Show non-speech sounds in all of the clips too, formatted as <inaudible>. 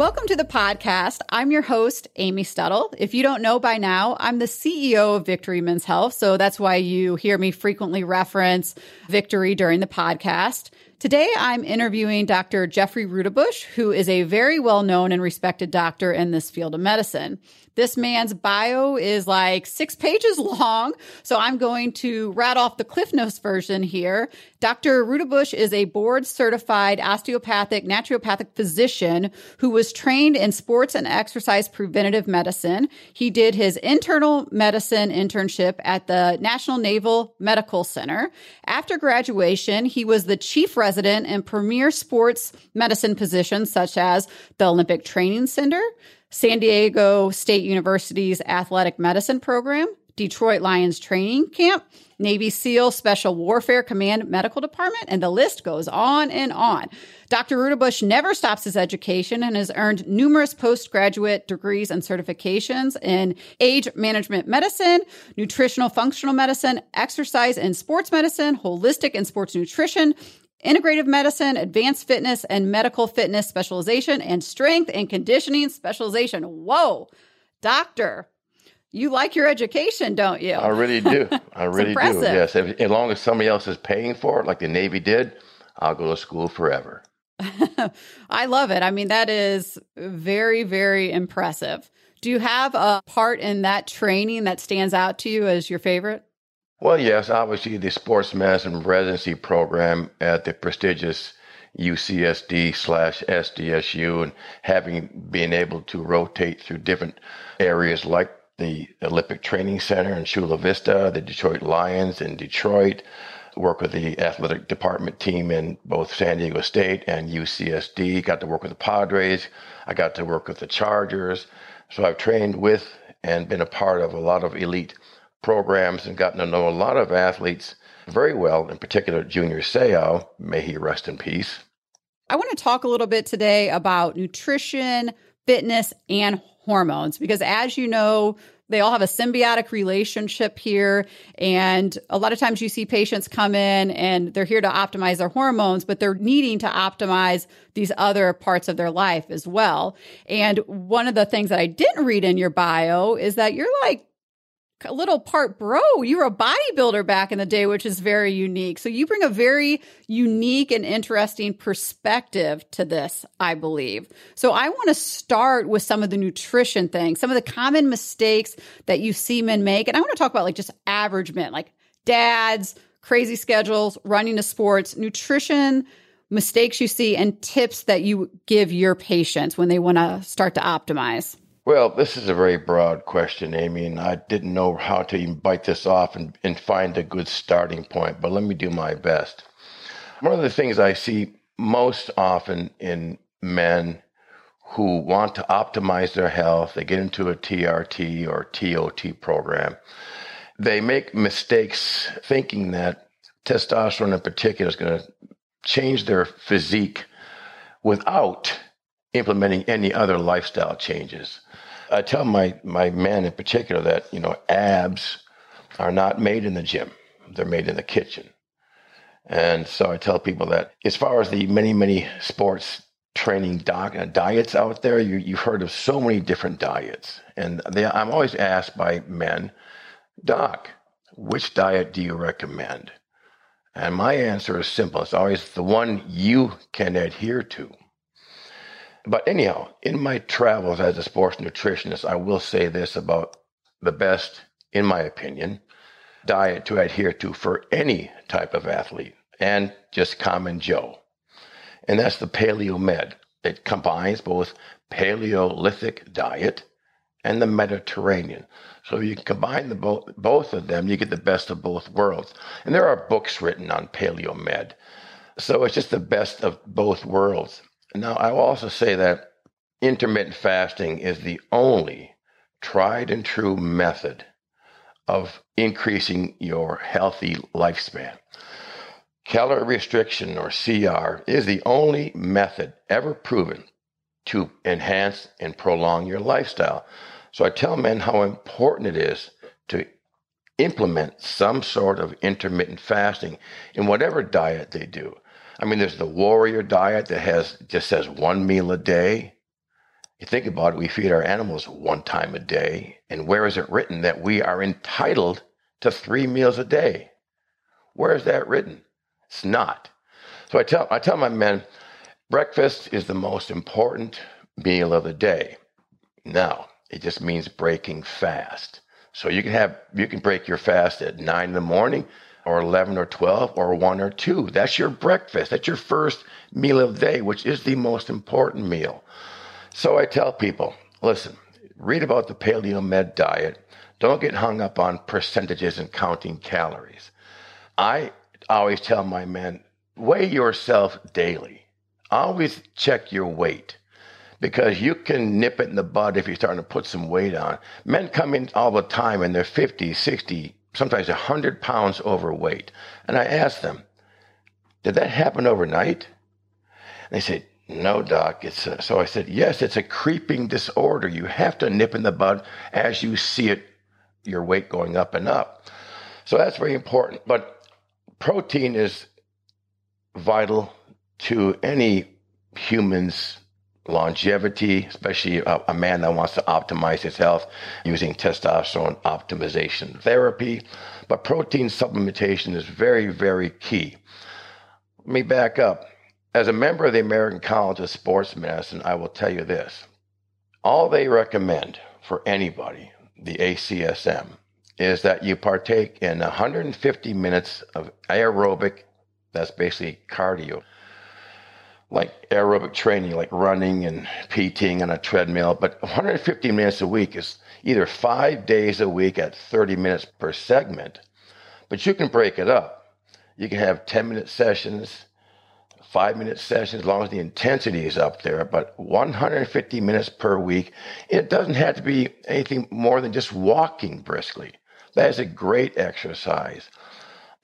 Welcome to the podcast. I'm your host, Amy Stuttle. If you don't know by now, I'm the CEO of Victory Men's Health. So that's why you hear me frequently reference Victory during the podcast. Today, I'm interviewing Dr. Jeffrey Ruterbusch, who is a very well known and respected doctor in this field of medicine. This man's bio is like six pages <laughs> long, so I'm going to rat off the Cliff Notes version here. Dr. Ruterbusch is a board certified osteopathic naturopathic physician who was trained in sports and exercise preventative medicine. He did his internal medicine internship at the National Naval Medical Center. After graduation, he was the chief resident in premier sports medicine positions such as the Olympic Training Center, San Diego State University's athletic medicine program, Detroit Lions training camp, Navy SEAL Special Warfare Command Medical Department, and the list goes on and on. Dr. Ruterbusch never stops his education and has earned numerous postgraduate degrees and certifications in age management medicine, nutritional functional medicine, exercise and sports medicine, holistic and sports nutrition, integrative medicine, advanced fitness and medical fitness specialization, and strength and conditioning specialization. Whoa, doctor, you like your education, don't you? I really do. <laughs> I really do. Yes. If, as long as somebody else is paying for it, like the Navy did, I'll go to school forever. <laughs> I love it. I mean, that is very, very impressive. Do you have a part in that training that stands out to you as your favorite? Well, yes, obviously the sports medicine residency program at the prestigious UCSD slash SDSU and having been able to rotate through different areas like the Olympic Training Center in Chula Vista, the Detroit Lions in Detroit, work with the athletic department team in both San Diego State and UCSD, got to work with the Padres, I got to work with the Chargers. So I've trained with and been a part of a lot of elite programs and gotten to know a lot of athletes very well, in particular Junior Seau, may he rest in peace. I want to talk a little bit today about nutrition, fitness, and hormones because as you know, they all have a symbiotic relationship here. And a lot of times you see patients come in and they're here to optimize their hormones, but they're needing to optimize these other parts of their life as well. And one of the things that I didn't read in your bio is that you're like little part bro. You were a bodybuilder back in the day, which is very unique. So you bring a very unique and interesting perspective to this, I believe. So I want to start with some of the nutrition things, some of the common mistakes that you see men make. And I want to talk about like just average men, like dads, crazy schedules, running to sports, nutrition, mistakes you see, and tips that you give your patients when they want to start to optimize. Well, this is a very broad question, Amy, and I didn't know how to even bite this off and, and find a good starting point, but let me do my best. One of the things I see most often in men who want to optimize their health, they get into a TRT or TOT program, they make mistakes thinking that testosterone in particular is going to change their physique without implementing any other lifestyle changes. I tell my, my men in particular that, you know, abs are not made in the gym. They're made in the kitchen. And so I tell people that as far as the many, many sports training doc, uh, diets out there, you, you've heard of so many different diets. And they, I'm always asked by men, Doc, which diet do you recommend? And my answer is simple. It's always the one you can adhere to. But anyhow, in my travels as a sports nutritionist, I will say this about the best, in my opinion, diet to adhere to for any type of athlete and just common Joe. And that's the Paleo Med. It combines both Paleolithic diet and the Mediterranean. So you combine the bo- both of them, you get the best of both worlds. And there are books written on Paleo Med. So it's just the best of both worlds. Now, I will also say that intermittent fasting is the only tried and true method of increasing your healthy lifespan. Calorie restriction or CR is the only method ever proven to enhance and prolong your lifestyle. So I tell men how important it is to implement some sort of intermittent fasting in whatever diet they do. I mean, there's the warrior diet that has just says one meal a day. You think about it, we feed our animals one time a day. And where is it written that we are entitled to three meals a day? Where is that written? It's not. So I tell I tell my men, breakfast is the most important meal of the day. Now, it just means breaking fast. So you can have you can break your fast at nine in the morning or 11 or 12 or 1 or 2. That's your breakfast. That's your first meal of the day, which is the most important meal. So I tell people listen, read about the Paleo Med diet. Don't get hung up on percentages and counting calories. I always tell my men weigh yourself daily. Always check your weight because you can nip it in the bud if you're starting to put some weight on. Men come in all the time and they're 50, 60, sometimes 100 pounds overweight. And I ask them, did that happen overnight? And they say, no, doc. It's a, so I said, yes, it's a creeping disorder. You have to nip in the bud as you see it, your weight going up and up. So that's very important. But protein is vital to any human's longevity, especially a, a, man that wants to optimize his health using testosterone optimization therapy. But protein supplementation is very, very key. Let me back up. As a member of the American College of Sports Medicine, I will tell you this. All they recommend for anybody, the ACSM, is that you partake in 150 minutes of aerobic, that's basically cardio, like aerobic training, like running and PTing on a treadmill. But 150 minutes a week is either five days a week at 30 minutes per segment, but you can break it up. You can have 10 minute sessions, five minute sessions, as long as the intensity is up there, but 150 minutes per week. It doesn't have to be anything more than just walking briskly. That is a great exercise.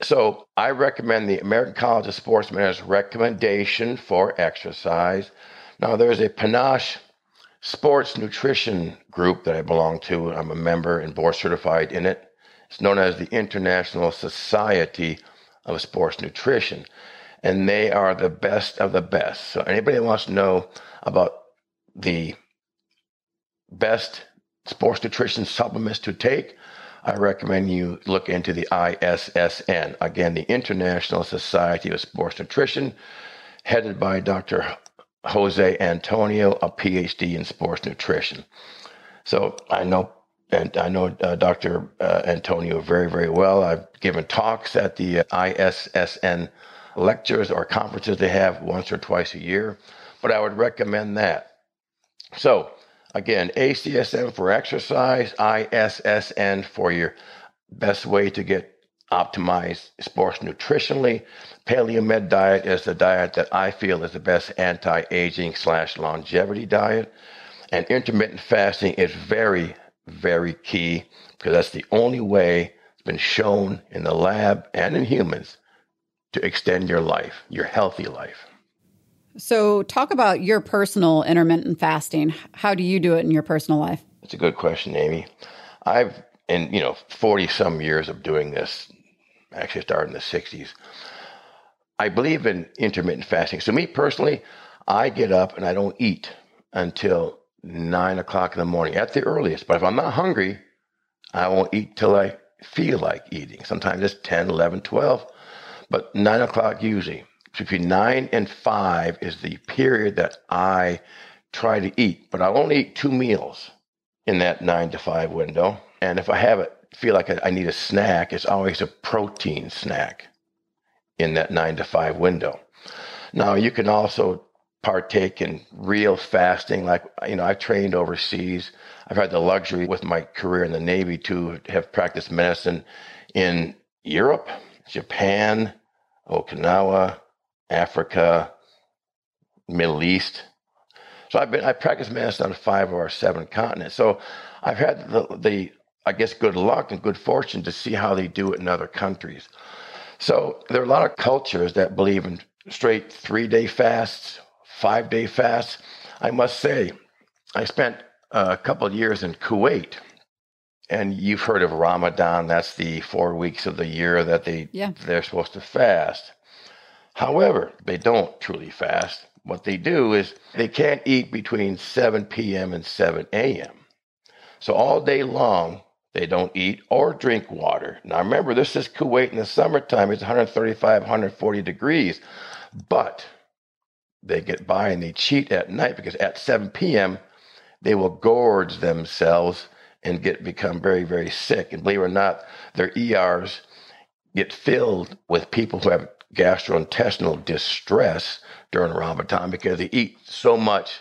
So I recommend the American College of Sports Medicine's recommendation for exercise. Now there's a Panache sports nutrition group that I belong to. I'm a member and board certified in it. It's known as the International Society of Sports Nutrition. And they are the best of the best. So anybody that wants to know about the best sports nutrition supplements to take, I recommend you look into the ISSN, again, the International Society of Sports Nutrition, headed by Dr. Jose Antonio, a PhD in sports nutrition. So I know, and I know uh, Dr. Uh, Antonio very, very well. I've given talks at the ISSN lectures or conferences they have once or twice a year, but I would recommend that. So Again, ACSM for exercise, ISSN for your best way to get optimized sports nutritionally. Paleo Med diet is the diet that I feel is the best anti-aging slash longevity diet. And intermittent fasting is very, very key because that's the only way it's been shown in the lab and in humans to extend your life, your healthy life. So, talk about your personal intermittent fasting. How do you do it in your personal life? It's a good question, Amy. I've, in you know, 40 some years of doing this, actually started in the 60s, I believe in intermittent fasting. So, me personally, I get up and I don't eat until nine o'clock in the morning at the earliest. But if I'm not hungry, I won't eat till I feel like eating. Sometimes it's 10, 11, 12, but nine o'clock usually between nine and five is the period that I try to eat, but I'll only eat two meals in that nine to five window. And if I have it, feel like I need a snack, it's always a protein snack in that nine to five window. Now, you can also partake in real fasting. Like, you know, I've trained overseas. I've had the luxury with my career in the Navy to have practiced medicine in Europe, Japan, Okinawa, Africa, Middle East. So I've been I practiced medicine on five or seven continents. So I've had the, the I guess good luck and good fortune to see how they do it in other countries. So there are a lot of cultures that believe in straight three day fasts, five day fasts. I must say, I spent a couple of years in Kuwait, and you've heard of Ramadan. That's the four weeks of the year that they yeah. they're supposed to fast. However, they don't truly fast. What they do is they can't eat between 7 p.m. and 7 a.m. So all day long, they don't eat or drink water. Now remember, this is Kuwait in the summertime. It's 135, 140 degrees. But they get by and they cheat at night because at 7 p.m., they will gorge themselves and get become very, very sick. And believe it or not, their ERs get filled with people who have gastrointestinal distress during Ramadan because they eat so much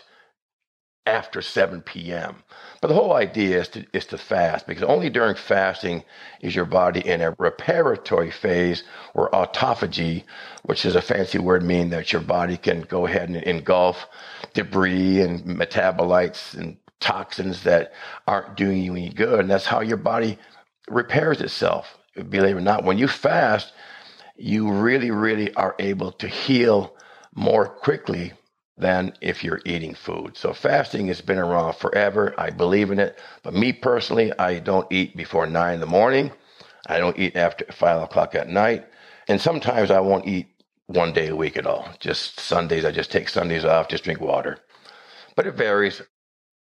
after 7 p.m. But the whole idea is to, is to fast because only during fasting is your body in a reparatory phase or autophagy, which is a fancy word meaning that your body can go ahead and engulf debris and metabolites and toxins that aren't doing you any good. And that's how your body repairs itself. Believe it or not, when you fast, you really, really are able to heal more quickly than if you're eating food. So fasting has been around forever. I believe in it. But me personally, I don't eat before nine in the morning. I don't eat after five o'clock at night. And sometimes I won't eat one day a week at all. Just Sundays, I just take Sundays off, just drink water. But it varies.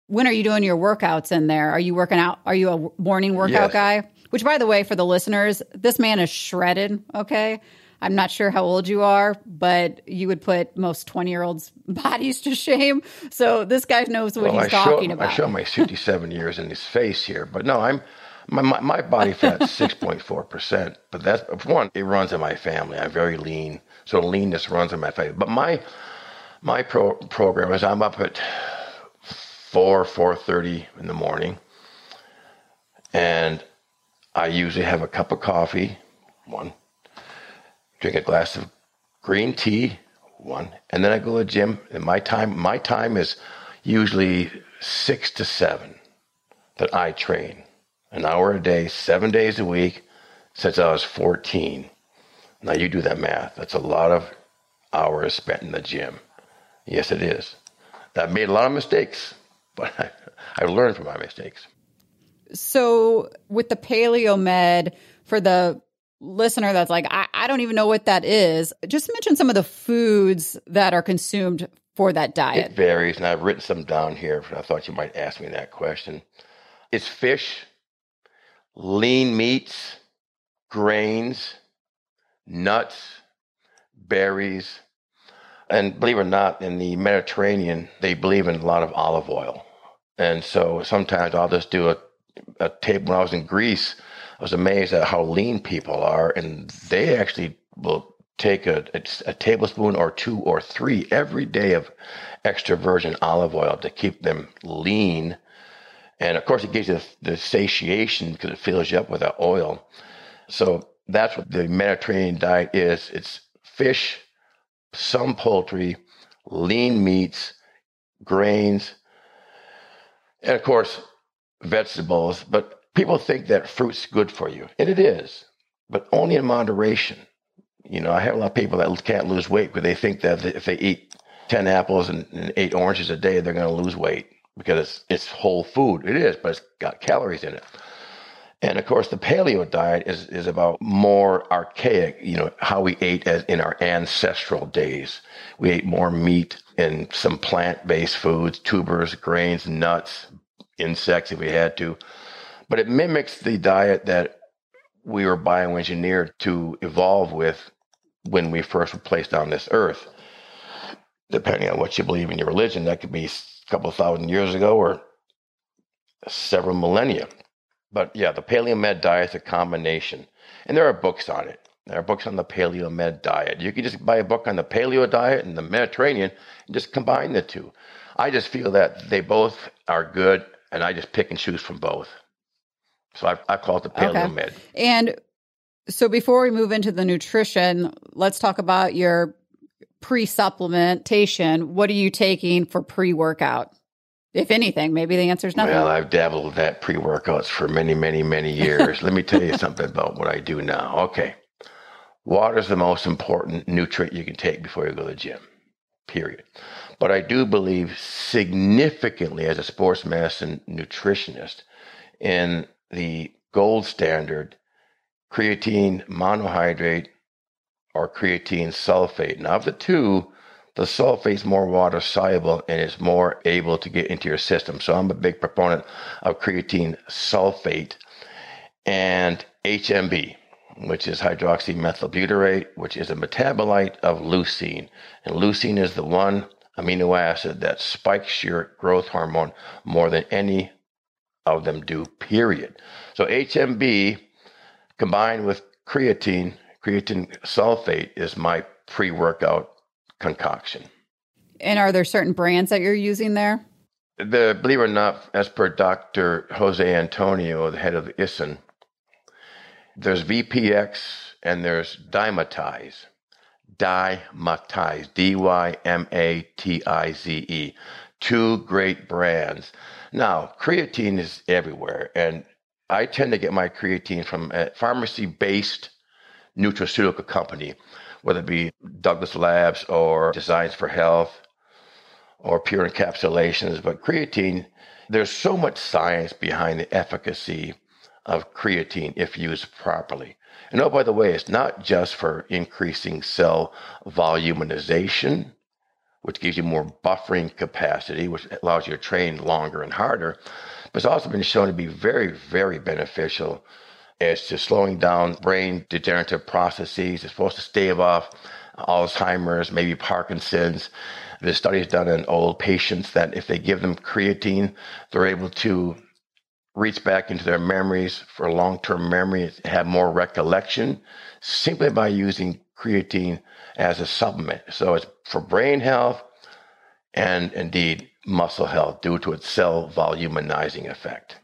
When are you doing your workouts in there? Are you working out? Are you a morning workout yes. guy? Which, by the way, for the listeners, this man is shredded. Okay. I'm not sure how old you are, but you would put most 20 year olds' <laughs> bodies to shame. So this guy knows what well, he's I talking show, about. I show my 57 <laughs> years in his face here, but no, I'm. My, my, my body fat's 6.4%, but that's one, it runs in my family. I'm very lean. So leanness runs in my family. But my my pro, program is I'm up at 4, 4.30 in the morning. And I usually have a cup of coffee, one drink a glass of green tea, one, and then I go to the gym. And my time, my time is usually six to seven that I train, an hour a day, seven days a week, since I was 14. Now you do that math. That's a lot of hours spent in the gym. Yes, it is. I've made a lot of mistakes, <laughs> but I, I've learned from my mistakes. So, with the paleo med, for the listener that's like, I, I don't even know what that is, just mention some of the foods that are consumed for that diet. It varies, and I've written some down here. I thought you might ask me that question. It's fish, lean meats, grains, nuts, berries, and believe it or not, in the Mediterranean, they believe in a lot of olive oil. And so sometimes I'll just do a, a table. When I was in Greece, I was amazed at how lean people are, and they actually will take a, a, a, tablespoon or two or three every day of extra virgin olive oil to keep them lean. And of course, it gives you the, the satiation because it fills you up with that oil. So that's what the Mediterranean diet is it's fish, some poultry, lean meats, grains, and of course, vegetables. But people think that fruit's good for you, and it is, but only in moderation. You know, I have a lot of people that can't lose weight because they think that if they eat 10 apples and, and eight oranges a day, they're going to lose weight because it's, it's whole food. It is, but it's got calories in it. And of course, the paleo diet is, is about more archaic, you know, how we ate as in our ancestral days. We ate more meat and some plant based foods, tubers, grains, nuts, insects if we had to but it mimics the diet that we were bioengineered to evolve with when we first were placed on this earth. Depending on what you believe in your religion, that could be a couple thousand years ago or several millennia. But yeah, the Paleo Med diet is a combination. And there are books on it. There are books on the Paleo Med diet. You can just buy a book on the Paleo diet and the Mediterranean and just combine the two. I just feel that they both are good, and I just pick and choose from both. So I, I call it the paleo okay. med. And so before we move into the nutrition, let's talk about your pre supplementation, what are you taking for pre workout? If anything, maybe the answer is nothing. Well, I've dabbled with that pre workouts for many, many, many years. <laughs> Let me tell you something about what I do now. Okay. Water is the most important nutrient you can take before you go to the gym, period. But I do believe significantly as a sports medicine nutritionist in the gold standard creatine monohydrate or creatine sulfate. Now, of the two, the sulfate is more water soluble and is more able to get into your system. So I'm a big proponent of creatine sulfate and HMB, which is hydroxymethylbutyrate, which is a metabolite of leucine. And leucine is the one amino acid that spikes your growth hormone more than any of them do, period. So HMB combined with creatine, creatine sulfate is my pre workout concoction. And are there certain brands that you're using there? The believe it or not, as per Dr. Jose Antonio, the head of ISSN, there's VPX and there's Dymatize. Dymatize, D Y M A T I Z E. Two great brands. Now, creatine is everywhere, and I tend to get my creatine from a pharmacy based nutraceutical company whether it be Douglas Labs or Designs for Health or pure encapsulations. But creatine, there's so much science behind the efficacy of creatine if used properly. And oh, by the way, it's not just for increasing cell voluminization, which gives you more buffering capacity, which allows you to train longer and harder, but it's also been shown to be very, very beneficial it's just slowing down brain degenerative processes. It's supposed to stave off Alzheimer's, maybe Parkinson's. There's studies done in old patients that if they give them creatine, they're able to reach back into their memories for long term memory, have more recollection simply by using creatine as a supplement. So it's for brain health and indeed muscle health due to its cell voluminizing effect.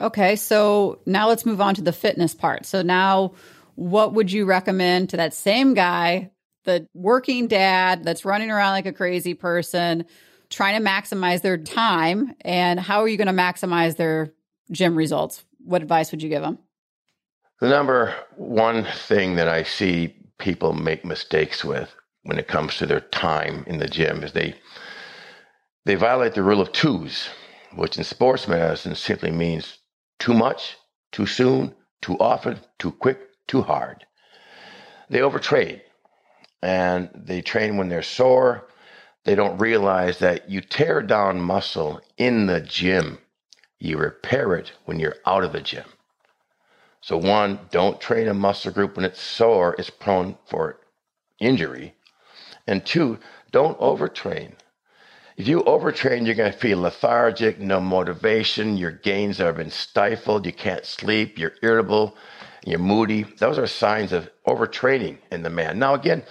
Okay, so now let's move on to the fitness part. So now what would you recommend to that same guy, the working dad that's running around like a crazy person, trying to maximize their time and how are you going to maximize their gym results? What advice would you give them? The number one thing that I see people make mistakes with when it comes to their time in the gym is they they violate the rule of twos, which in sports medicine simply means too much, too soon, too often, too quick, too hard. They overtrade and they train when they're sore. They don't realize that you tear down muscle in the gym, you repair it when you're out of the gym. So, one, don't train a muscle group when it's sore, it's prone for injury. And two, don't overtrain. If you overtrain, you're going to feel lethargic, no motivation, your gains have been stifled, you can't sleep, you're irritable, you're moody. Those are signs of overtraining in the man. Now, again,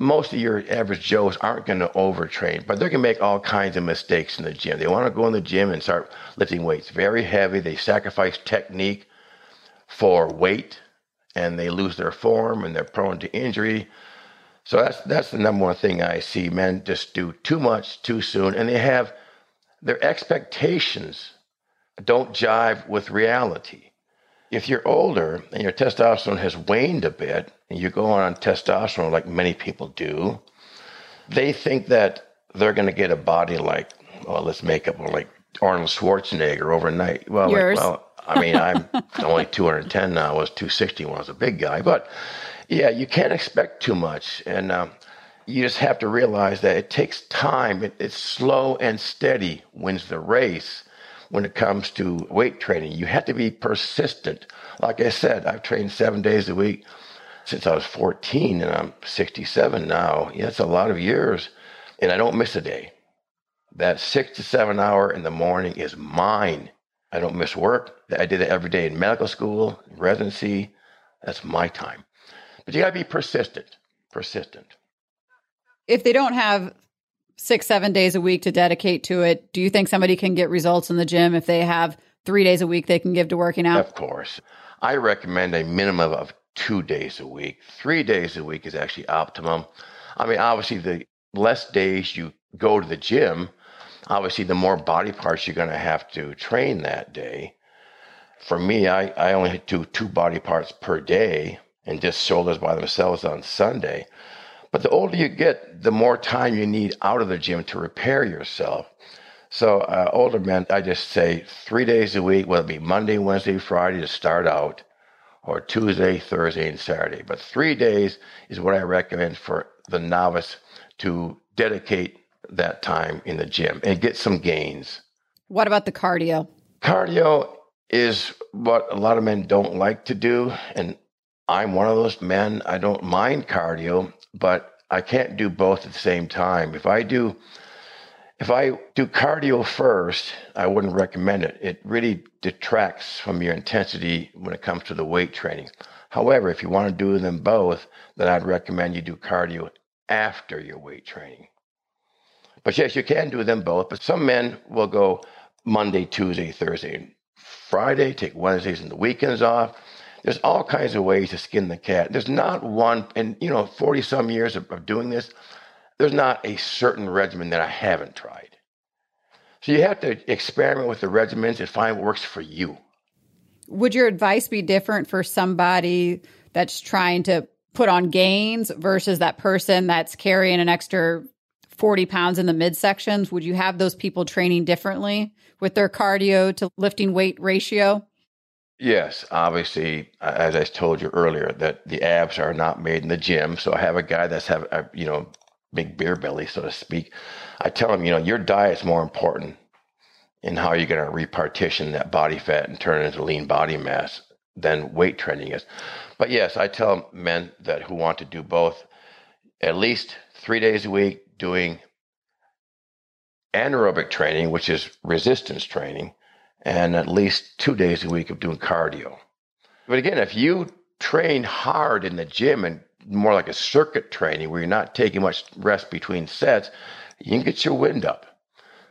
most of your average Joes aren't going to overtrain, but they're going to make all kinds of mistakes in the gym. They want to go in the gym and start lifting weights very heavy. They sacrifice technique for weight and they lose their form and they're prone to injury. So that's that's the number one thing I see. Men just do too much too soon, and they have their expectations don't jive with reality. If you're older and your testosterone has waned a bit, and you go on testosterone like many people do, they think that they're going to get a body like, well, let's make up like Arnold Schwarzenegger overnight. Well, like, well, I mean, I'm <laughs> only 210 now. I was 260 when I was a big guy, but yeah, you can't expect too much. And um, you just have to realize that it takes time. It, it's slow and steady wins the race when it comes to weight training. You have to be persistent. Like I said, I've trained seven days a week since I was 14 and I'm 67 now. Yeah, that's a lot of years. And I don't miss a day. That six to seven hour in the morning is mine. I don't miss work. I did it every day in medical school, residency. That's my time. But you got to be persistent, persistent. If they don't have six, seven days a week to dedicate to it, do you think somebody can get results in the gym if they have three days a week they can give to working out? Of course. I recommend a minimum of two days a week. Three days a week is actually optimum. I mean, obviously, the less days you go to the gym, obviously, the more body parts you're going to have to train that day. For me, I, I only do two body parts per day and just shoulders by themselves on Sunday. But the older you get, the more time you need out of the gym to repair yourself. So, uh, older men, I just say three days a week, whether it be Monday, Wednesday, Friday to start out, or Tuesday, Thursday, and Saturday. But three days is what I recommend for the novice to dedicate that time in the gym and get some gains. What about the cardio? Cardio is what a lot of men don't like to do. And I'm one of those men. I don't mind cardio, but I can't do both at the same time. If I do if I do cardio first, I wouldn't recommend it. It really detracts from your intensity when it comes to the weight training. However, if you want to do them both, then I'd recommend you do cardio after your weight training. But yes, you can do them both. But some men will go Monday, Tuesday, Thursday, Friday, take Wednesdays and the weekends off. There's all kinds of ways to skin the cat. There's not one, and you know, 40 some years of, of doing this, there's not a certain regimen that I haven't tried. So you have to experiment with the regimens and find what works for you. Would your advice be different for somebody that's trying to put on gains versus that person that's carrying an extra 40 pounds in the midsections? Would you have those people training differently with their cardio to lifting weight ratio? Yes, obviously, uh, as I told you earlier, that the abs are not made in the gym. So I have a guy that's have a, you know big beer belly, so to speak. I tell him, you know, your diet's more important in how you're going to repartition that body fat and turn it into lean body mass than weight training is. But yes, I tell men that who want to do both at least three days a week doing anaerobic training, which is resistance training, and at least two days a week of doing cardio. But again, if you train hard in the gym and more like a circuit training where you're not taking much rest between sets, you can get your wind up.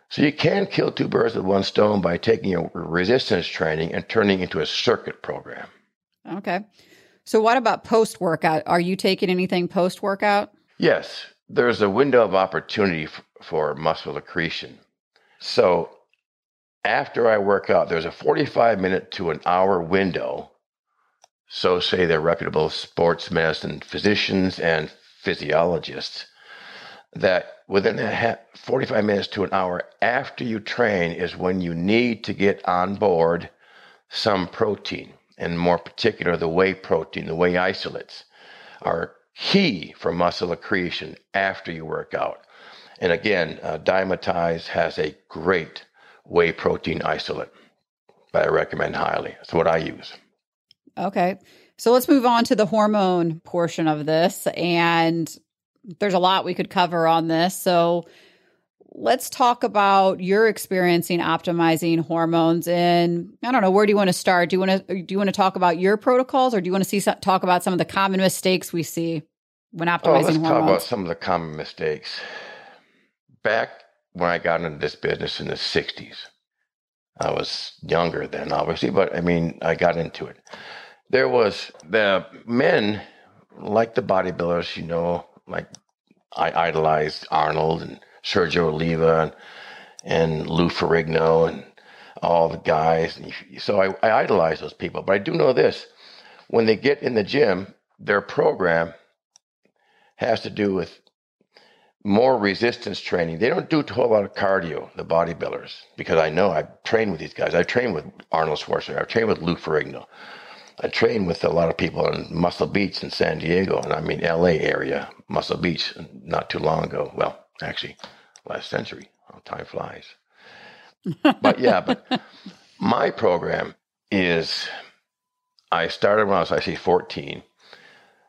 So you can kill two birds with one stone by taking your resistance training and turning into a circuit program. Okay. So what about post workout? Are you taking anything post workout? Yes, there's a window of opportunity f- for muscle accretion. So after I work out, there's a 45 minute to an hour window so say the reputable sports medicine physicians and physiologists, that within a 45 minutes to an hour after you train is when you need to get on board some protein, and more particular, the whey protein, the whey isolates are key for muscle accretion after you work out. And again, uh, has a great whey protein isolate that I recommend highly. That's what I use. Okay. So let's move on to the hormone portion of this. And there's a lot we could cover on this. So let's talk about your experiencing optimizing hormones and I don't know where do you want to start? Do you want to do you want to talk about your protocols or do you want to see talk about some of the common mistakes we see when optimizing oh, let's hormones? talk about some of the common mistakes. Back when I got into this business in the 60s, I was younger then obviously, but I mean, I got into it there was the men like the bodybuilders, you know, like I idolized Arnold and Sergio Oliva and, and Lou Ferrigno and all the guys. So I, I idolize those people. But I do know this when they get in the gym, their program has to do with more resistance training. They don't do a whole lot of cardio, the bodybuilders, because I know I've trained with these guys. I've trained with Arnold Schwarzenegger. I've trained with Lou Ferrigno. I trained with a lot of people in Muscle Beach in San Diego, and I mean LA area, Muscle Beach, not too long ago. Well, actually, last century. Oh, time flies. but yeah, but <laughs> my program is I started when I was I say, 14.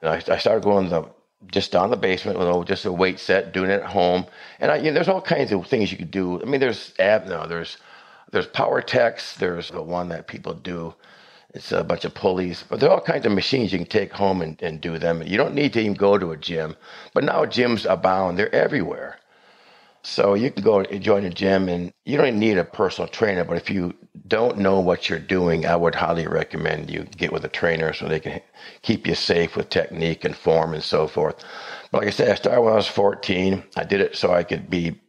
And I, I started going the just down the basement with oh, just a weight set, doing it at home. And I, you know, there's all kinds of things you could do. I mean, there's ab, no, there's there's power techs. There's the one that people do it's a bunch of pulleys, but there are all kinds of machines you can take home and, and do them. You don't need to even go to a gym, but now gyms abound. They're everywhere. So you can go and join a gym and you don't need a personal trainer, but if you don't know what you're doing, I would highly recommend you get with a trainer so they can keep you safe with technique and form and so forth. But like I said, I started when I was 14. I did it so I could be,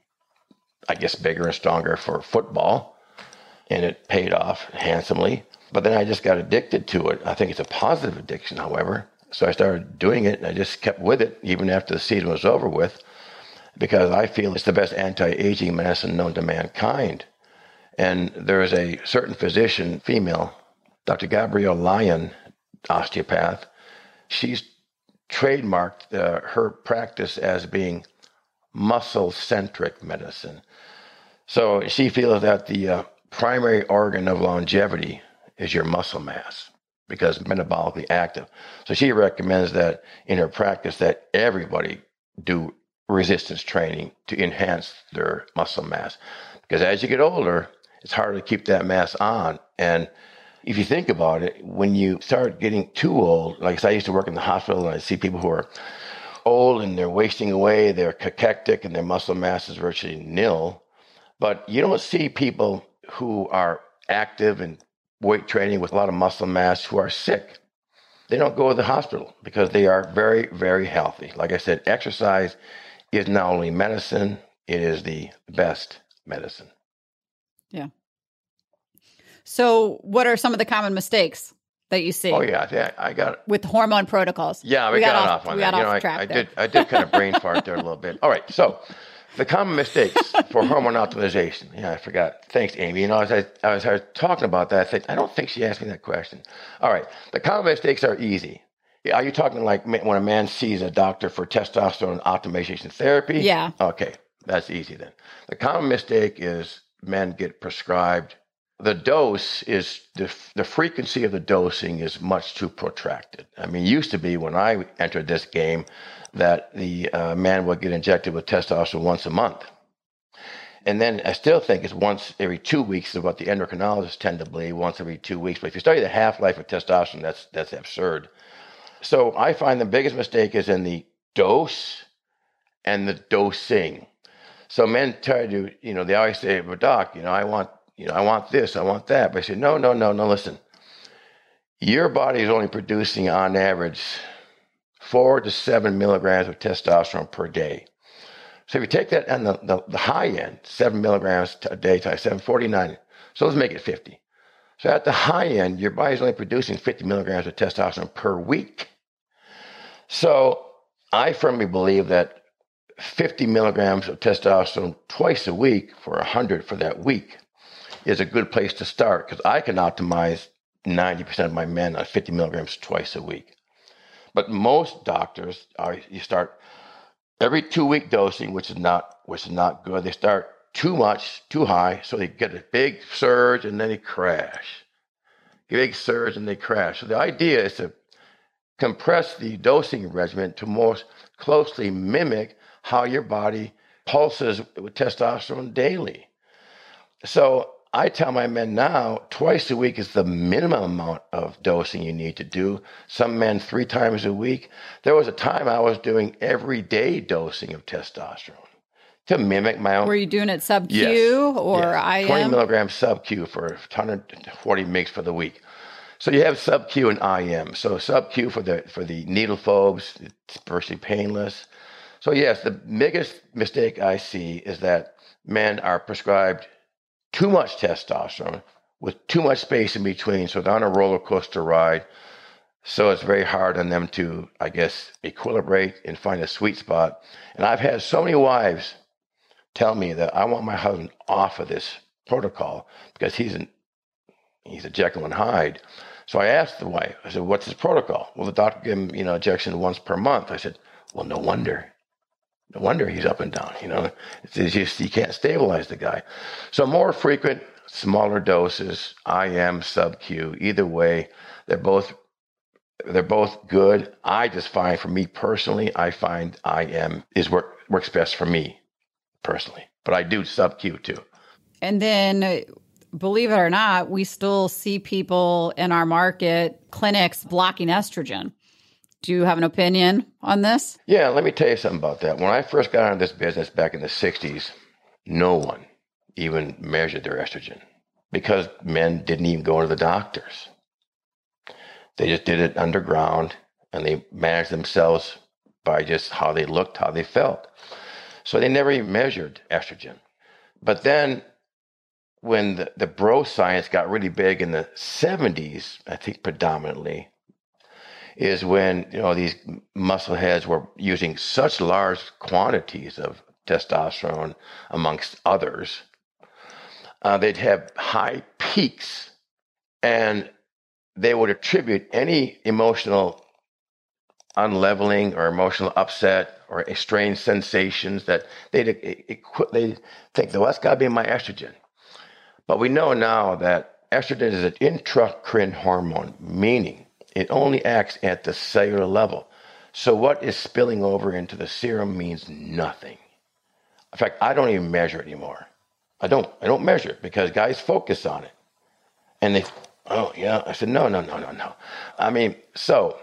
I guess, bigger and stronger for football, and it paid off handsomely. But then I just got addicted to it. I think it's a positive addiction, however. So I started doing it and I just kept with it even after the season was over with because I feel it's the best anti aging medicine known to mankind. And there is a certain physician, female, Dr. Gabrielle Lyon, osteopath. She's trademarked uh, her practice as being muscle centric medicine. So she feels that the uh, primary organ of longevity is your muscle mass because metabolically active. So she recommends that in her practice that everybody do resistance training to enhance their muscle mass. Because as you get older, it's harder to keep that mass on. And if you think about it, when you start getting too old, like I used to work in the hospital and I see people who are old and they're wasting away, they're cachectic and their muscle mass is virtually nil. But you don't see people who are active and weight training with a lot of muscle mass who are sick. They don't go to the hospital because they are very, very healthy. Like I said, exercise is not only medicine, it is the best medicine. Yeah. So, what are some of the common mistakes that you see? Oh yeah, yeah I got it. with hormone protocols. Yeah, we, We got, got off, off- on we that. got You know, I, I did I did kind of brain fart there a little bit. All right, so the common mistakes for hormone optimization. Yeah, I forgot. Thanks, Amy. You know, as I, was, I was talking about that, I said, I don't think she asked me that question. All right, the common mistakes are easy. Are you talking like when a man sees a doctor for testosterone optimization therapy? Yeah. Okay, that's easy then. The common mistake is men get prescribed. The dose is the, the frequency of the dosing is much too protracted. I mean, used to be when I entered this game that the uh, man would get injected with testosterone once a month. And then I still think it's once every two weeks is what the endocrinologists tend to believe, once every two weeks. But if you study the half life of testosterone, that's that's absurd. So I find the biggest mistake is in the dose and the dosing. So men try to, you know, they always say, "But doc, you know, I want, you know, I want this, I want that." But I say, "No, no, no, no. Listen, your body is only producing on average four to seven milligrams of testosterone per day. So if you take that on the, the, the high end, seven milligrams a day times seven, 49. So let's make it 50. So at the high end, your body's only producing 50 milligrams of testosterone per week. So I firmly believe that 50 milligrams of testosterone twice a week for 100 for that week is a good place to start because I can optimize 90% of my men on 50 milligrams twice a week. But most doctors are you start every two week dosing, which is not which is not good. They start too much, too high, so they get a big surge and then they crash. A big surge and they crash. So the idea is to compress the dosing regimen to more closely mimic how your body pulses with testosterone daily. So I tell my men now twice a week is the minimum amount of dosing you need to do. Some men three times a week. There was a time I was doing everyday dosing of testosterone to mimic my own. Were you doing it sub Q Yes. or Yeah. IM? 20 milligrams sub Q for 140 mgs for the week. So you have sub Q and IM. So sub Q for the for the needle phobes, it's virtually painless. So yes, the biggest mistake I see is that men are prescribed too much testosterone with too much space in between. So they're on a roller coaster ride. So it's very hard on them to, I guess, equilibrate and find a sweet spot. And I've had so many wives tell me that I want my husband off of this protocol because he's an he's a Jekyll and Hyde. So I asked the wife, I said, what's his protocol? Well, the doctor gave him, you know, injection once per month. I said, well, no wonder. No wonder he's up and down, you know. It's just you can't stabilize the guy. So more frequent, smaller doses, IM, sub Q, either way, they're both they're both good. I just find for me personally, I find IM is work works best for me personally. But I do sub Q too. And then, believe it or not, we still see people in our market clinics blocking estrogen. Do you have an opinion on this? Yeah, let me tell you something about that. When I first got into this business back in the 60s, no one even measured their estrogen because men didn't even go to the doctors. They just did it underground and they managed themselves by just how they looked, how they felt. So they never even measured estrogen. But then when the, the bro science got really big in the 70s, I think predominantly, is when you know these muscle heads were using such large quantities of testosterone amongst others. Uh, they'd have high peaks and they would attribute any emotional unleveling or emotional upset or strange sensations that they'd, they think, well, that's got to be my estrogen. But we know now that estrogen is an intracrine hormone, meaning it only acts at the cellular level. So what is spilling over into the serum means nothing. In fact, I don't even measure it anymore. I don't. I don't measure it because guys focus on it, and they, oh yeah. I said no, no, no, no, no. I mean, so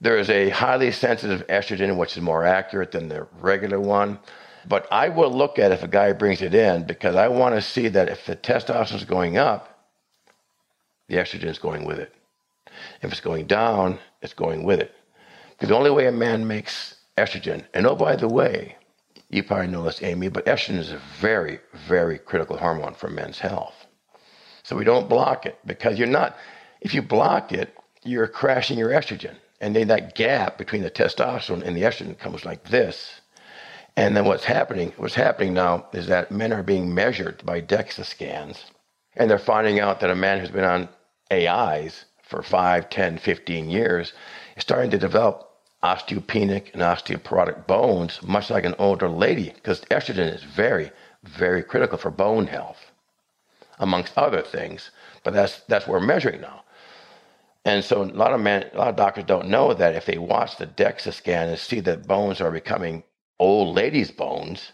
there is a highly sensitive estrogen which is more accurate than the regular one. But I will look at if a guy brings it in because I want to see that if the testosterone is going up, the estrogen is going with it. If it's going down, it's going with it. Because the only way a man makes estrogen, and oh, by the way, you probably know this, Amy, but estrogen is a very, very critical hormone for men's health. So we don't block it because you're not, if you block it, you're crashing your estrogen. And then that gap between the testosterone and the estrogen comes like this. And then what's happening, what's happening now is that men are being measured by DEXA scans, and they're finding out that a man who's been on AIs for 5, 10, 15 years is starting to develop osteopenic and osteoporotic bones, much like an older lady, because estrogen is very, very critical for bone health, amongst other things. But that's that's what we're measuring now. And so a lot of men, a lot of doctors don't know that if they watch the DEXA scan and see that bones are becoming old ladies' bones,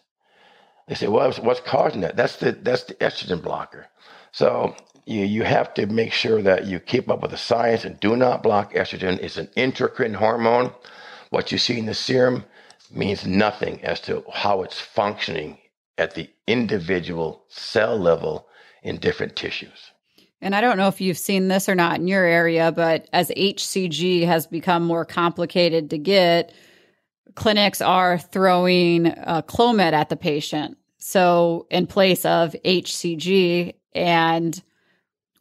they say, "Well, what's causing that?" That's the that's the estrogen blocker. So you, you have to make sure that you keep up with the science and do not block estrogen. It's an endocrine hormone. What you see in the serum means nothing as to how it's functioning at the individual cell level in different tissues. And I don't know if you've seen this or not in your area, but as HCG has become more complicated to get, clinics are throwing uh, Clomid at the patient. So in place of HCG, and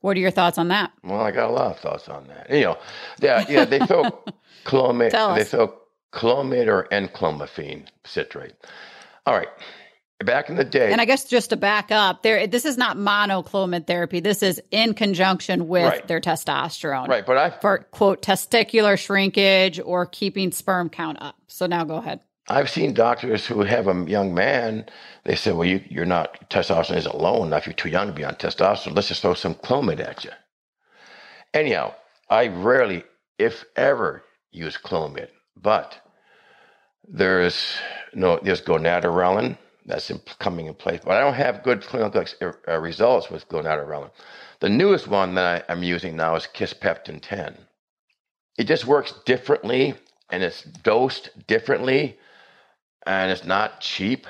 what are your thoughts on that? Well, I got a lot of thoughts on that. You know, yeah, yeah, they throw <laughs> Clomid, they throw Clomid or enclomiphene citrate. All right. Back in the day, and I guess just to back up, there this is not monoclomid therapy. This is in conjunction with right. their testosterone, right? But I for quote testicular shrinkage or keeping sperm count up. So now go ahead. I've seen doctors who have a young man. They say, "Well, you, you're not testosterone isn't low enough. You're too young to be on testosterone. Let's just throw some Clomid at you." Anyhow, I rarely, if ever, use Clomid, but there is no there's gonadorelin that's in, coming in place, but I don't have good clinical uh, results with gonadorelin. The newest one that I, am using now is Kisspeptin 10. It just works differently and it's dosed differently and it's not cheap.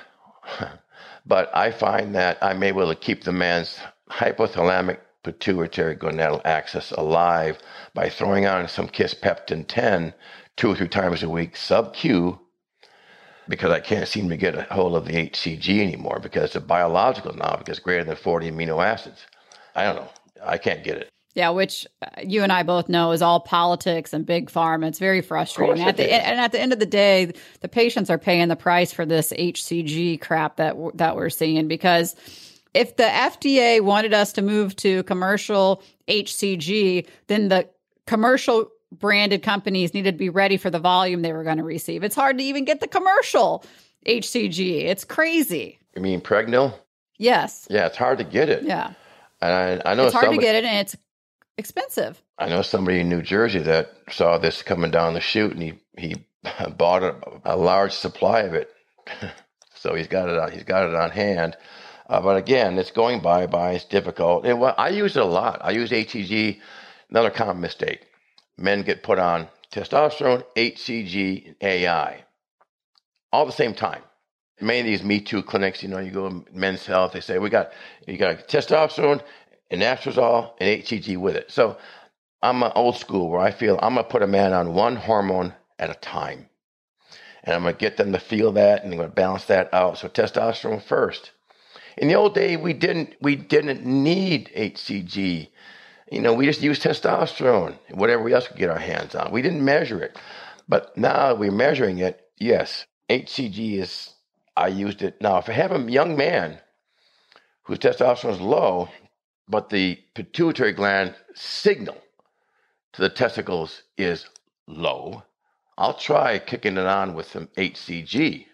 <laughs> but I find that I'm able to keep the man's hypothalamic pituitary gonadal axis alive by throwing on some Kisspeptin 10 two or three times a week sub Q because I can't seem to get a hold of the HCG anymore because the biological now because greater than 40 amino acids. I don't know. I can't get it. Yeah, which uh, you and I both know is all politics and big pharma. It's very frustrating. At the, and at the end of the day, the patients are paying the price for this HCG crap that that we're seeing because if the FDA wanted us to move to commercial HCG, then the commercial branded companies needed to be ready for the volume they were going to receive. It's hard to even get the commercial HCG. It's crazy. You mean Pregnyl? Yes. Yeah, it's hard to get it. Yeah. And I, I know it's hard somebody, to get it, and it's expensive. I know somebody in New Jersey that saw this coming down the chute, and he he <laughs> bought a, a large supply of it. <laughs> so he's got it on he's got it on hand. Uh, but again, it's going by by. It's difficult. And well, I use it a lot. I use HCG. Another common mistake: men get put on testosterone, HCG, AI, all the same time. Many of these Me Too clinics, you know, you go to Men's Health, they say we got you got testosterone and anastrozole and HCG with it. So I'm an old school where I feel I'm gonna put a man on one hormone at a time, and I'm gonna get them to feel that, and I'm gonna balance that out. So testosterone first. In the old day, we didn't we didn't need HCG. You know, we just used testosterone, whatever we else could get our hands on. We didn't measure it. But now we're measuring it. Yes, HCG is, I used it. Now, if I have a young man whose testosterone is low, but the pituitary gland signal to the testicles is low, I'll try kicking it on with some HCG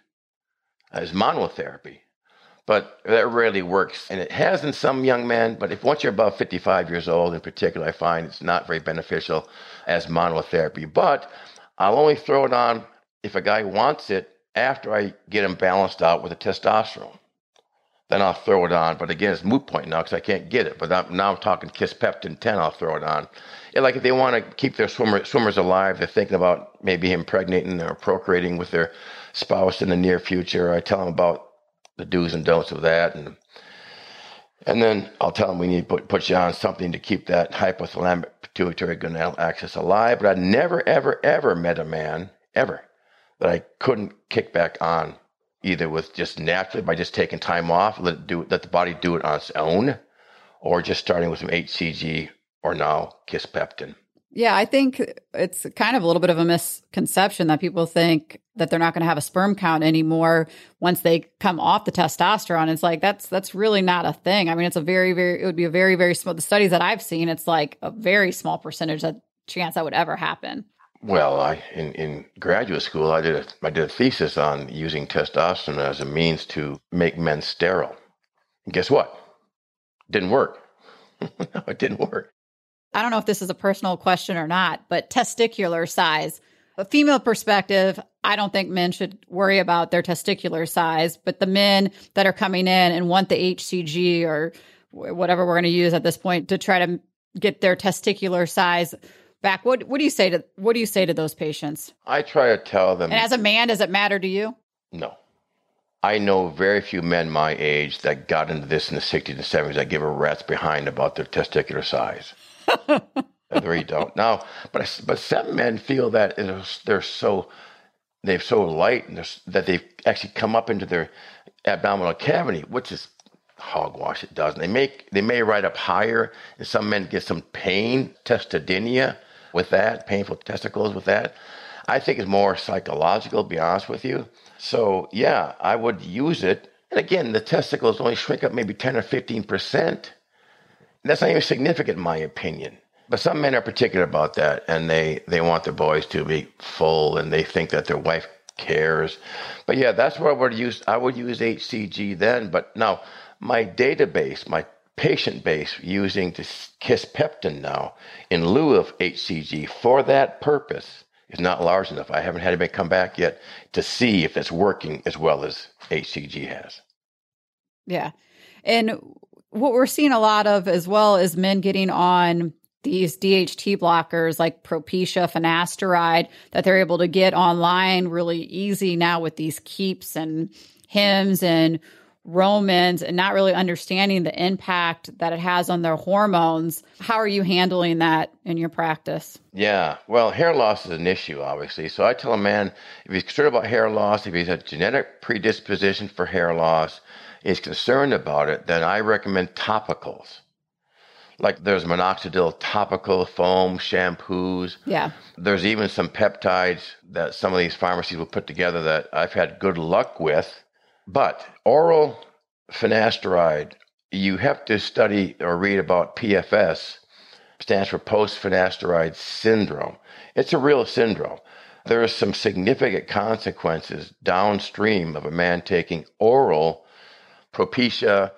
as monotherapy but that rarely works. And it has in some young men, but if once you're above 55 years old in particular, I find it's not very beneficial as monotherapy. But I'll only throw it on if a guy wants it after I get him balanced out with the testosterone. Then I'll throw it on. But again, it's moot point now because I can't get it. But I'm, now I'm talking Kisspeptin 10, I'll throw it on. Yeah, like if they want to keep their swimmer, swimmers alive, they're thinking about maybe impregnating or procreating with their spouse in the near future. I tell them about the do's and don'ts of that, and and then I'll tell them we need to put, put you on something to keep that hypothalamic pituitary gonadal axis alive. But I never, ever, ever met a man ever that I couldn't kick back on either with just naturally by just taking time off, let do let the body do it on its own, or just starting with some HCG or now Kisspeptin. Yeah, I think it's kind of a little bit of a misconception that people think that they're not going to have a sperm count anymore once they come off the testosterone. It's like that's that's really not a thing. I mean, it's a very very it would be a very very small. The studies that I've seen, it's like a very small percentage that chance that would ever happen. Well, I in, in graduate school, I did a I did a thesis on using testosterone as a means to make men sterile. And guess what? Didn't work. <laughs> no, it didn't work. I don't know if this is a personal question or not, but testicular size. A female perspective, I don't think men should worry about their testicular size, but the men that are coming in and want the HCG or whatever we're going to use at this point to try to get their testicular size back. What what do you say to what do you say to those patients? I try to tell them. And as a man, does it matter to you? No. I know very few men my age that got into this in the 60s and 70s that give a rat's behind about their testicular size. <laughs> they really don't. Now, but but some men feel that they're so they're so light and that they've actually come up into their abdominal cavity, which is hogwash. It doesn't. They make they may ride up higher, and some men get some pain, testodynia, with that painful testicles with that. I think it's more psychological. To be honest with you. So yeah, I would use it. And again, the testicles only shrink up maybe ten or fifteen percent. That's not even significant in my opinion. But some men are particular about that, and they they want their boys to be full, and they think that their wife cares. But yeah, that's where I would use I would use HCG then. But now my database, my patient base using this Kisspeptin now in lieu of HCG for that purpose is not large enough. I haven't had anybody come back yet to see if it's working as well as HCG has. Yeah. And what we're seeing a lot of as well is men getting on these DHT blockers like Propecia, finasteride that they're able to get online really easy now with these keeps and Hims and Romans and not really understanding the impact that it has on their hormones. How are you handling that in your practice? Yeah, well, hair loss is an issue, obviously. So I tell a man if he's concerned about hair loss, if he's a genetic predisposition for hair loss, is concerned about it, then I recommend topicals. Like there's minoxidil topical foam shampoos. Yeah. There's even some peptides that some of these pharmacies will put together that I've had good luck with. But oral finasteride, you have to study or read about PFS, stands for post finasteride syndrome. It's a real syndrome. There are some significant consequences downstream of a man taking oral Propecia,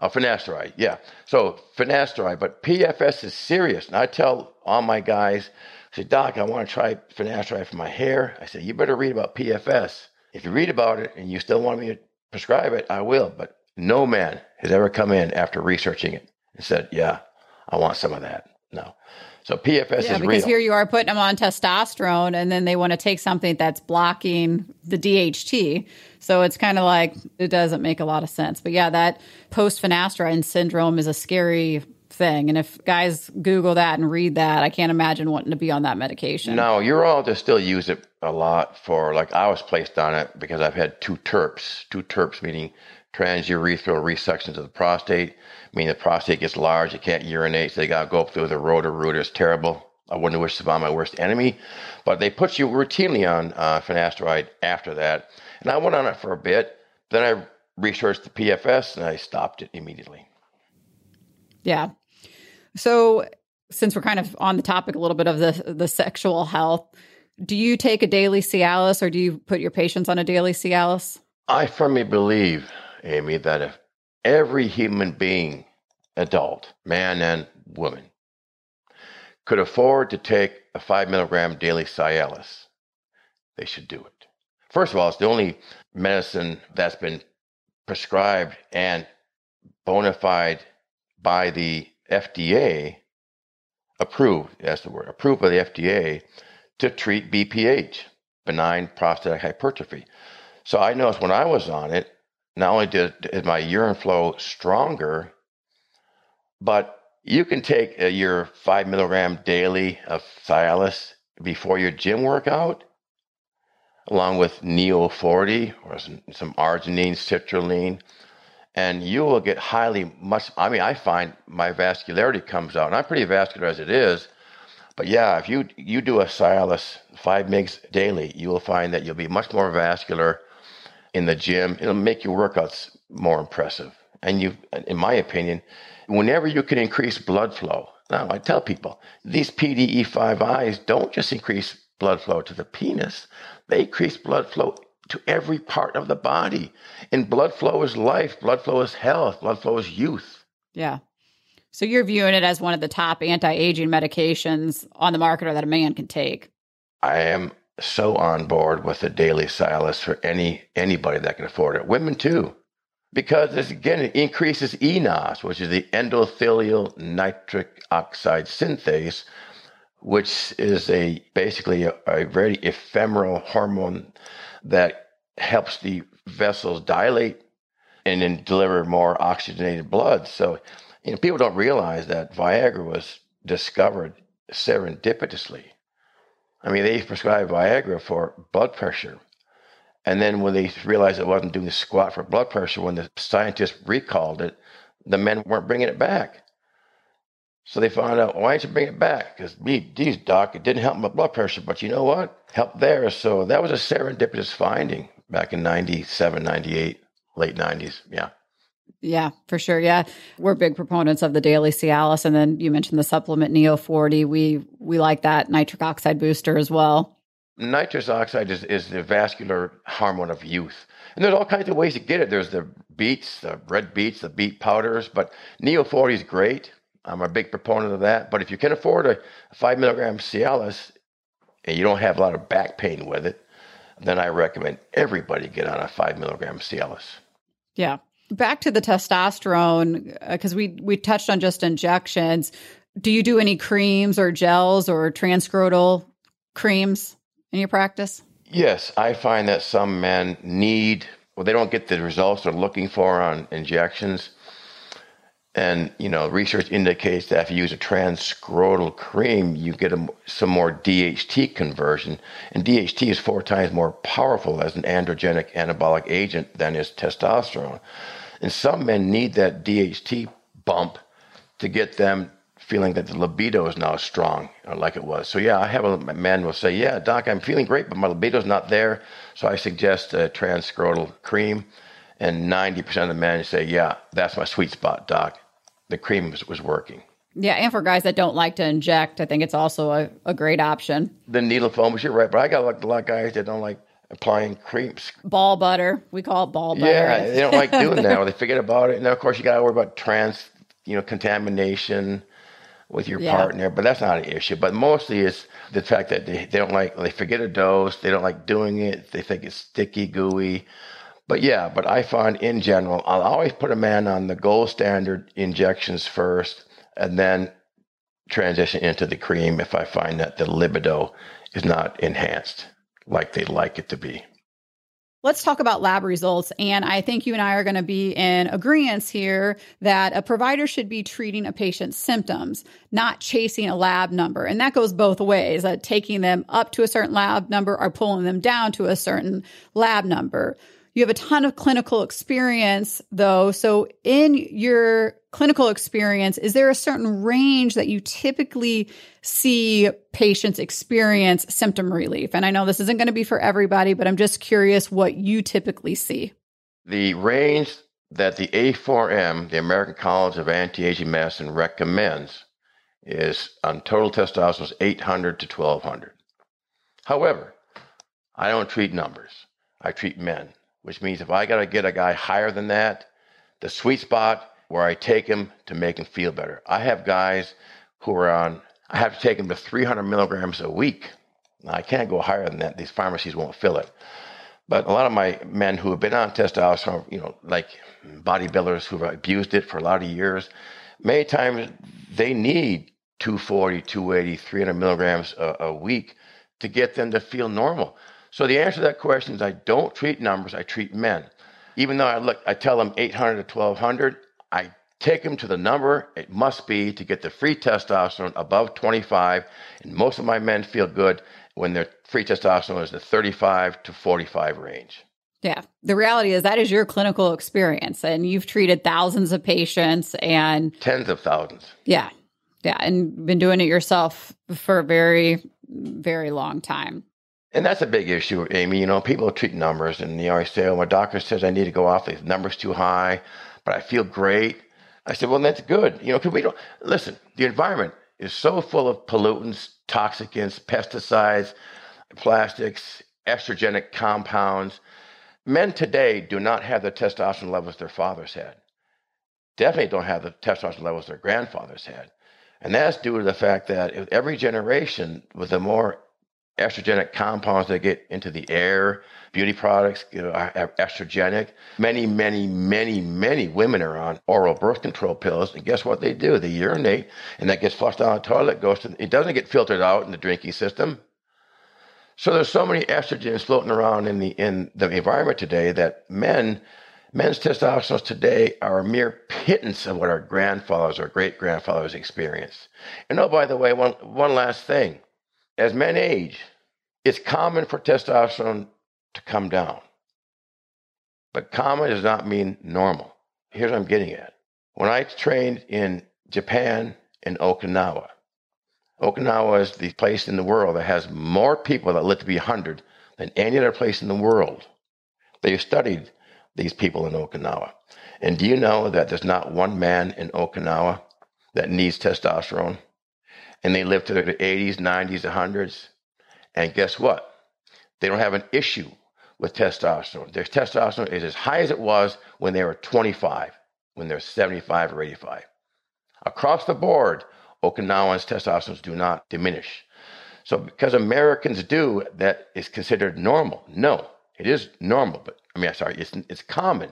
uh, finasteride. Yeah. So finasteride, but PFS is serious. And I tell all my guys, I say, Doc, I want to try finasteride for my hair. I say, you better read about PFS. If you read about it and you still want me to prescribe it, I will. But no man has ever come in after researching it and said, yeah, I want some of that. No. So PFS yeah, is because real. here you are putting them on testosterone, and then they want to take something that's blocking the DHT. So it's kind of like it doesn't make a lot of sense. But yeah, that post finasteride syndrome is a scary thing. And if guys Google that and read that, I can't imagine wanting to be on that medication. No, urologists still use it a lot for like I was placed on it because I've had two TURPs, two TURPs meaning transurethral resections of the prostate. I mean the prostate gets large, it can't urinate, so they gotta go up through the Roto-Rooter. It's terrible. I wouldn't wish this on my worst enemy, but they put you routinely on uh, finasteride after that, and I went on it for a bit. Then I researched the PFS and I stopped it immediately. Yeah. So, since we're kind of on the topic a little bit of the the sexual health, do you take a daily Cialis or do you put your patients on a daily Cialis? I firmly believe, Amy, that if every human being, adult, man and woman, could afford to take a five milligram daily Cialis, they should do it. First of all, it's the only medicine that's been prescribed and bona fide by the FDA, approved, that's the word, approved by the FDA to treat BPH, benign prostatic hypertrophy. So I noticed when I was on it, not only did, did my urine flow stronger, but you can take uh, your five milligram daily of Cialis before your gym workout, along with Neo 40 or some, some arginine, citrulline and you will get highly much. I mean, I find my vascularity comes out, and I'm pretty vascular as it is. But yeah, if you you do a Cialis five mgs daily, you will find that you'll be much more vascular in the gym. It'll make your workouts more impressive. And you, in my opinion, whenever you can increase blood flow. Now, I tell people these PDE5Is don't just increase blood flow to the penis; they increase blood flow to every part of the body. And blood flow is life, blood flow is health, blood flow is youth. Yeah. So you're viewing it as one of the top anti-aging medications on the market or that a man can take. I am so on board with the daily Cialis for any anybody that can afford it. Women too. Because this again it increases eNOS, which is the endothelial nitric oxide synthase, which is a basically a, a very ephemeral hormone that helps the vessels dilate and then deliver more oxygenated blood. So, you know, people don't realize that Viagra was discovered serendipitously. I mean, they prescribed Viagra for blood pressure. And then when they realized it wasn't doing squat for blood pressure, when the scientists recalled it, the men weren't bringing it back. So they found out, why didn't you bring it back? Because me, geez, doc, it didn't help my blood pressure, but you know what? Helped there. So that was a serendipitous finding back in 97, 98, late 90s. Yeah. Yeah, for sure. Yeah. We're big proponents of the daily Cialis. And then you mentioned the supplement Neo 40. We we like that nitric oxide booster as well. Nitrous oxide is, is the vascular hormone of youth. And there's all kinds of ways to get it. There's the beets, the red beets, the beet powders, but Neo 40 is great. I'm a big proponent of that. But if you can afford a five milligram Cialis and you don't have a lot of back pain with it, then I recommend everybody get on a five milligram Cialis. Yeah. Back to the testosterone, because uh, we we touched on just injections. Do you do any creams or gels or transcranial creams in your practice? Yes, I find that some men need, well, they don't get the results they're looking for on injections. And you know, research indicates that if you use a transscrotal cream, you get a, some more DHT conversion. And DHT is four times more powerful as an androgenic anabolic agent than is testosterone. And some men need that DHT bump to get them feeling that the libido is now strong, uh, like it was. So yeah, I have a man will say, "Yeah, doc, I'm feeling great, but my libido's not there." So I suggest a transscrotal cream, and 90% of the men say, "Yeah, that's my sweet spot, doc." The cream was, was working. Yeah, and for guys that don't like to inject, I think it's also a, a great option. The needle foam, you're right, but I got a lot of guys that don't like applying creams. Ball butter, we call it ball butter. Yeah, they don't like doing that, or <laughs> they forget about it. And then, of course, you got to worry about trans, you know, contamination with your yeah. partner, but that's not an issue. But mostly it's the fact that they, they don't like, they forget a dose, they don't like doing it, they think it's sticky, gooey. But yeah, but I find in general, I'll always put a man on the gold standard injections first, and then transition into the cream if I find that the libido is not enhanced like they'd like it to be. Let's talk about lab results. And I think you and I are going to be in agreement here that a provider should be treating a patient's symptoms, not chasing a lab number. And that goes both ways, uh, taking them up to a certain lab number or pulling them down to a certain lab number. You have a ton of clinical experience though. So in your clinical experience, is there a certain range that you typically see patients experience symptom relief? And I know this isn't going to be for everybody, but I'm just curious what you typically see. The range that the A4M, the American College of Anti-Aging Medicine recommends is on total testosterone is 800 to 1200. However, I don't treat numbers. I treat men which means if I got to get a guy higher than that, the sweet spot where I take him to make him feel better. I have guys who are on, I have to take them to 300 milligrams a week. Now, I can't go higher than that. These pharmacies won't fill it. But a lot of my men who have been on testosterone, you know, like bodybuilders who've abused it for a lot of years, many times they need 240, 280, 300 milligrams a, a week to get them to feel normal. So the answer to that question is I don't treat numbers, I treat men. Even though I look, I tell them 800 to 1200, I take them to the number it must be to get the free testosterone above 25. And most of my men feel good when their free testosterone is the 35 to 45 range. Yeah. The reality is that is your clinical experience and you've treated thousands of patients and tens of thousands. Yeah. Yeah. And been doing it yourself for a very, very long time. And that's a big issue, Amy. You know, people treat numbers and they always say, oh, my doctor says I need to go off the numbers too high, but I feel great. I said, well, that's good. You know, because we don't, listen, the environment is so full of pollutants, toxicants, pesticides, plastics, estrogenic compounds. Men today do not have the testosterone levels their fathers had. Definitely don't have the testosterone levels their grandfathers had. And that's due to the fact that every generation, with a more estrogenic compounds that get into the air. Beauty products you know, are estrogenic. Many, many, many, many women are on oral birth control pills, and guess what they do? They urinate, and that gets flushed down the toilet. Goes to it doesn't get filtered out in the drinking system. So there's so many estrogens floating around in the in the environment today that men men's testosterone today are a mere pittance of what our grandfathers or great grandfathers experienced. And oh, by the way, one one last thing as men age, it's common for testosterone to come down. But common does not mean normal. Here's what I'm getting at. When I trained in Japan in Okinawa, Okinawa is the place in the world that has more people that live to be 100 than any other place in the world. They studied these people in Okinawa. And do you know that there's not one man in Okinawa that needs testosterone? And they live to their 80s, 90s, 100s. And guess what? They don't have an issue with testosterone. Their testosterone is as high as it was when they were 25, when they're 75 or 85. Across the board, Okinawans' testosterone do not diminish. So, because Americans do, that is considered normal. No, it is normal, but I mean, sorry, it's, it's common.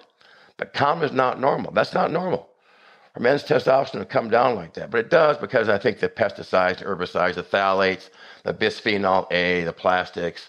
But common is not normal. That's not normal for men's testosterone to come down like that. But it does because I think the pesticides, herbicides, the phthalates, the bisphenol A, the plastics,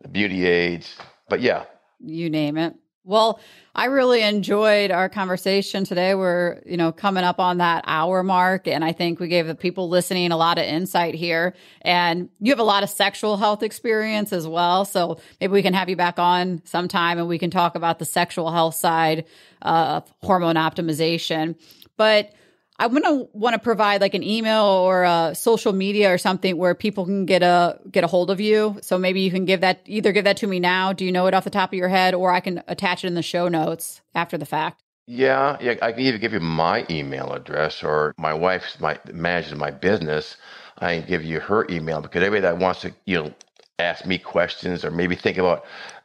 the beauty aids. But yeah. You name it. Well, I really enjoyed our conversation today. We're, you know, coming up on that hour mark. And I think we gave the people listening a lot of insight here. And you have a lot of sexual health experience as well. So maybe we can have you back on sometime and we can talk about the sexual health side of hormone optimization but I'm gonna want to provide like an email or a social media or something where people can get a get a hold of you. So maybe you can give that either give that to me now. Do you know it off the top of your head, or I can attach it in the show notes after the fact. Yeah, yeah. I can either give you my email address or my wife's my manages my business. I can give you her email because everybody that wants to you know ask me questions or maybe think about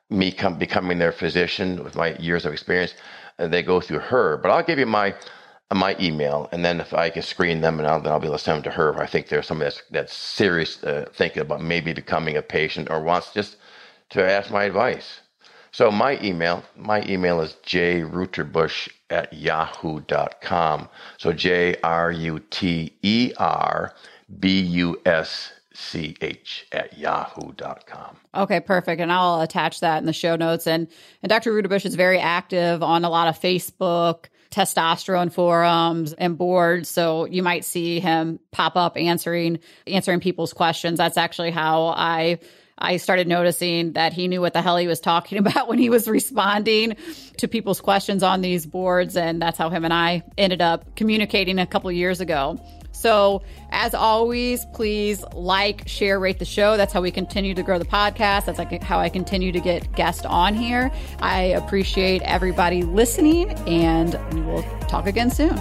me come, becoming their physician with my years of experience, uh, they go through her. But I'll give you my my email, and then if I can screen them, and I'll, then I'll be able to send them to her. If I think there's somebody that's that's serious, uh, thinking about maybe becoming a patient or wants just to ask my advice. So my email, my email is jruterbusch at yahoo.com. So J R U T E R B U S C H at yahoo.com. Okay, perfect. And I'll attach that in the show notes. And, and Dr. Ruterbusch is very active on a lot of Facebook, testosterone forums and boards. So you might see him pop up answering, answering people's questions. That's actually how I I started noticing that he knew what the hell he was talking <laughs> about when he was responding to people's questions on these boards. And that's how him and I ended up communicating a couple years ago. So, as always, please like, share, rate the show. That's how we continue to grow the podcast. That's like how I continue to get guests on here. I appreciate everybody listening, and we will talk again soon.